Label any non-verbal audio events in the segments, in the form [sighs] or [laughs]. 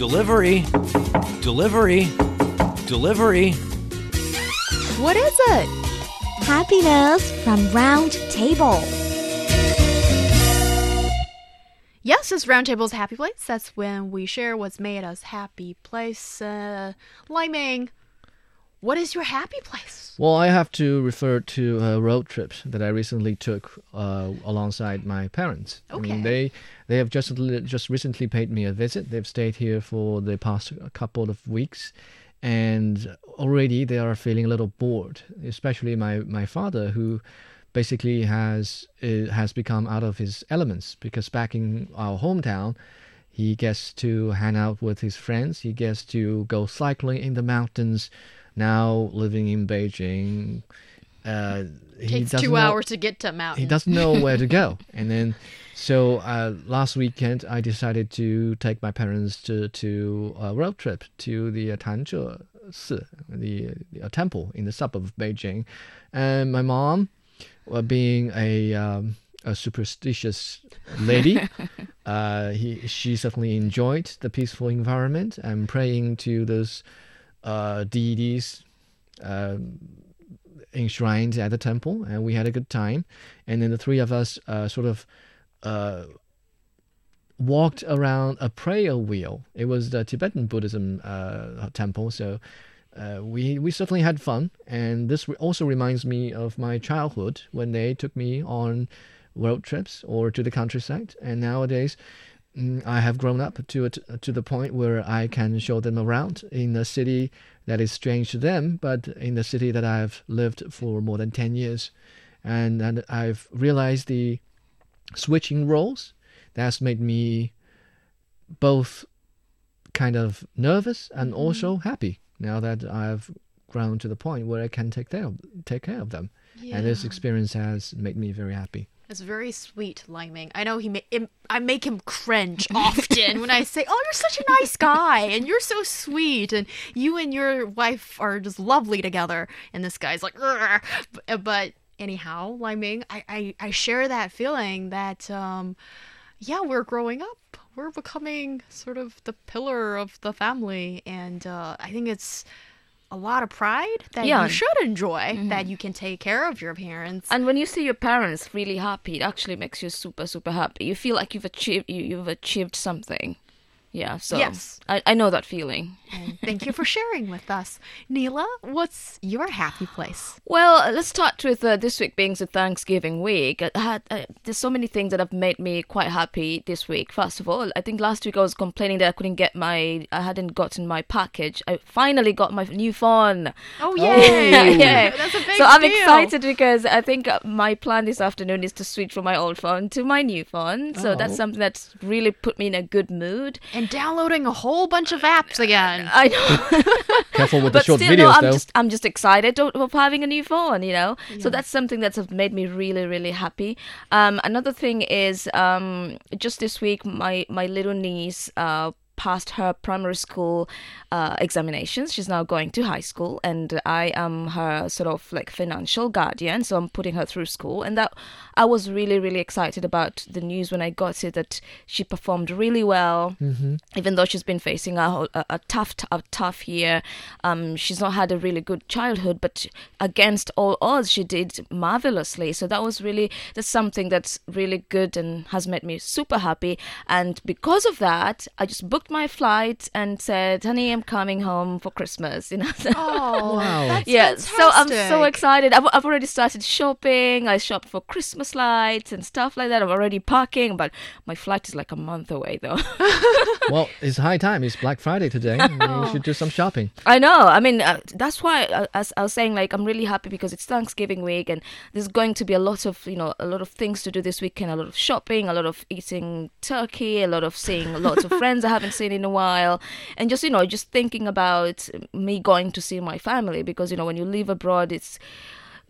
Delivery. Delivery. Delivery. What is it? Happiness from Round Table. Yes, this it's Roundtable's happy place. That's when we share what's made us happy place. Uh, Liming, what is your happy place? Well, I have to refer to a road trip that I recently took uh, alongside my parents. I Okay. mean, they they have just just recently paid me a visit. They've stayed here for the past couple of weeks, and already they are feeling a little bored. Especially my my father, who basically has uh, has become out of his elements because back in our hometown. He gets to hang out with his friends. He gets to go cycling in the mountains. Now living in Beijing, uh, he Takes two know- hours to get to mountain. He doesn't know where to go, [laughs] and then so uh, last weekend I decided to take my parents to to a road trip to the uh, Tanzhe Si, the, the a temple in the suburb of Beijing, and my mom, uh, being a um, a superstitious lady, [laughs] uh, he she certainly enjoyed the peaceful environment and praying to those uh, deities um, enshrined at the temple, and we had a good time. And then the three of us uh, sort of uh, walked around a prayer wheel. It was the Tibetan Buddhism uh, temple, so uh, we we certainly had fun. And this also reminds me of my childhood when they took me on road trips or to the countryside. And nowadays. Mm, I have grown up to to the point where I can show them around in a city that is strange to them, but in the city that I've lived for more than ten years, and and I've realized the switching roles that's made me both kind of nervous and also happy now that I've grown to the point where I can take care of, take care of them. And this experience has made me very happy. It's very sweet, Liming. I know he. Ma- im- I make him cringe [laughs] often when I say, "Oh, you're such a nice guy, and you're so sweet, and you and your wife are just lovely together." And this guy's like, but anyhow, Liming, I, I I share that feeling that um, yeah, we're growing up. We're becoming sort of the pillar of the family, and uh, I think it's a lot of pride that Yeah. you should enjoy. That mm-hmm. you can take care of your parents. And when you see your parents really happy, it actually makes you super, super happy. You feel like you've achieved you, you've achieved something. Yeah. So Yes. I, I know that feeling. Thank you for [laughs] sharing with us. Neela, what's your happy place? Well, uh, let's start with uh, this week being the Thanksgiving week. I had, uh, there's so many things that have made me quite happy this week. First of all, I think last week I was complaining that I couldn't get my, I hadn't gotten my package. I finally got my new phone. Oh, yay. [laughs] Yeah. That's a [laughs] big so I'm deal. excited because I think uh, my plan this afternoon is to switch from my old phone to my new phone. So that's Oh. something that's really put me in a good mood. And downloading a whole bunch of apps again. I know. [laughs] Careful with the but short still, videos, no, I'm though. just I'm just excited of, of having a new phone, you know. So that's something that's made me really really happy. Um, another thing is um, just this week, my my little niece. Uh, passed her primary school uh, examinations. She's now going to high school and i am her sort of like financial guardian so i'm putting her through school. And that i was really really excited about the news when i got it that she performed really well. Even though she's been facing a, a, a tough a tough year um, she's not had a really good childhood but against all odds she did marvelously. So that was really that's something that's really good and has made me super happy. And because of that i just booked my flight and said honey i'm coming home for christmas you know [laughs] Oh, Wow. that's yeah so i'm so excited I've, I've already started shopping i shopped for christmas lights and stuff like that i'm already packing but my flight is like a month away though [laughs] well, it's high time. It's Black Friday today. [laughs] you should do some shopping. I know. I mean, uh, that's why, uh, as I was saying, like I'm really happy because it's Thanksgiving week, and there's going to be a lot of, you know, a lot of things to do this weekend. A lot of shopping, a lot of eating turkey, a lot of seeing lots of friends I haven't seen in a while, and just you know, just thinking about me going to see my family because you know, when you live abroad, it's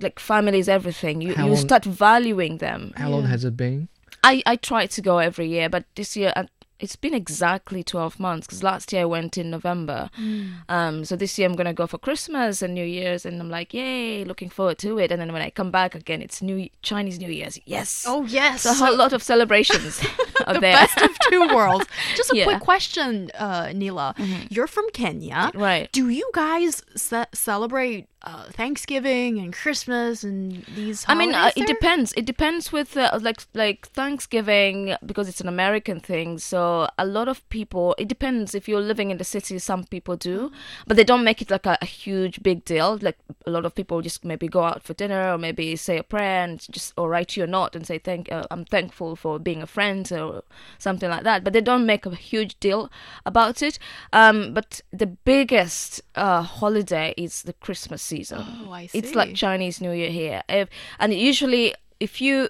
like family is everything. You How you long- start valuing them. How long has it been? I I try to go every year, but this year. uh, it's been exactly 12 months because last year I went in November. Mm. Um, so this year I'm going to go for Christmas and New Year's, and I'm like, yay, looking forward to it. And then when I come back again, it's New Chinese New Year's. Yes. Oh yes, So a whole lot of celebrations [laughs] out the there. best of two [laughs] worlds. Just a Yeah. quick question, uh, Neela. You're from Kenya, Right. Do you guys ce- celebrate uh, Thanksgiving and Christmas and these? I mean, uh, it depends. It depends with uh, like like Thanksgiving because it's an American thing. So a lot of people. It depends if you're living in the city. Some people do, but they don't make it like a, a huge big deal. Like a lot of people just maybe go out for dinner or maybe say a prayer and just or write you a note and say thank uh, I'm thankful for being a friend or something like that. But they don't make a huge deal about it. Um, but the biggest uh, holiday is the Christmas season. Oh, I see. It's like Chinese New Year here, if, and usually if you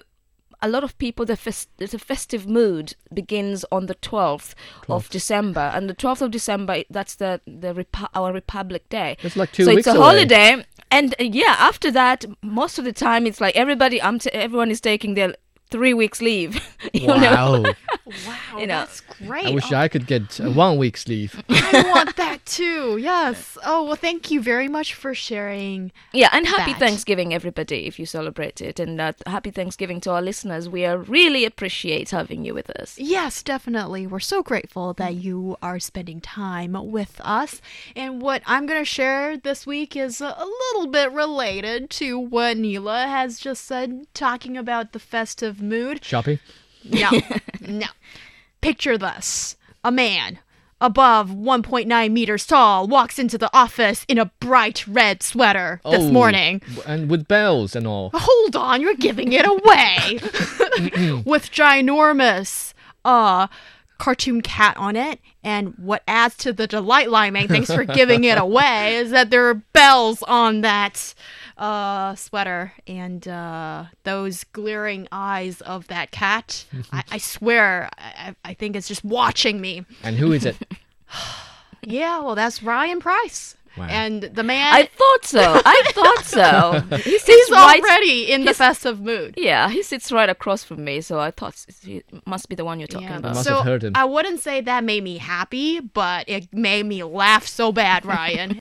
a lot of people the fest, the festive mood begins on the 12th, of December. And the 12th of December that's the the Repu- our republic day. It's like two so weeks it's a away. holiday. And uh, yeah after that most of the time it's like everybody I'm t- everyone is taking their 3 weeks leave. [laughs] You know Wow. Wow, you know, that's great. I wish Oh, I could get uh, one week's leave. [laughs] I want that too. Yes. Oh well, thank you very much for sharing. Yeah, and happy that. Thanksgiving, everybody, if you celebrate it. And uh, happy Thanksgiving to our listeners. We are really appreciate having you with us. Yes, definitely. We're so grateful that you are spending time with us. And what I'm going to share this week is a, a little bit related to what Neela has just said, talking about the festive mood. Shopping? No, [laughs] no. Picture this a man above 1.9 meters tall walks into the office in a bright red sweater this Oh, morning. And with bells and all. Hold on, you're giving it away. [laughs] [laughs] With ginormous uh cartoon cat on it. And what adds to the delight liming, thanks for giving it away, is that there are bells on that uh sweater and uh those glaring eyes of that cat. I, I swear I, I I think it's just watching me. And who is it? [sighs] Yeah, well that's Ryan Price. Wow. And the man I thought so. I thought so. [laughs] He sits he's right. already in the festive mood. Yeah, he sits right across from me, so I thought he must be the one you're talking Yeah, about. must so have heard him. I wouldn't say that made me happy, but it made me laugh so bad, Ryan. [laughs]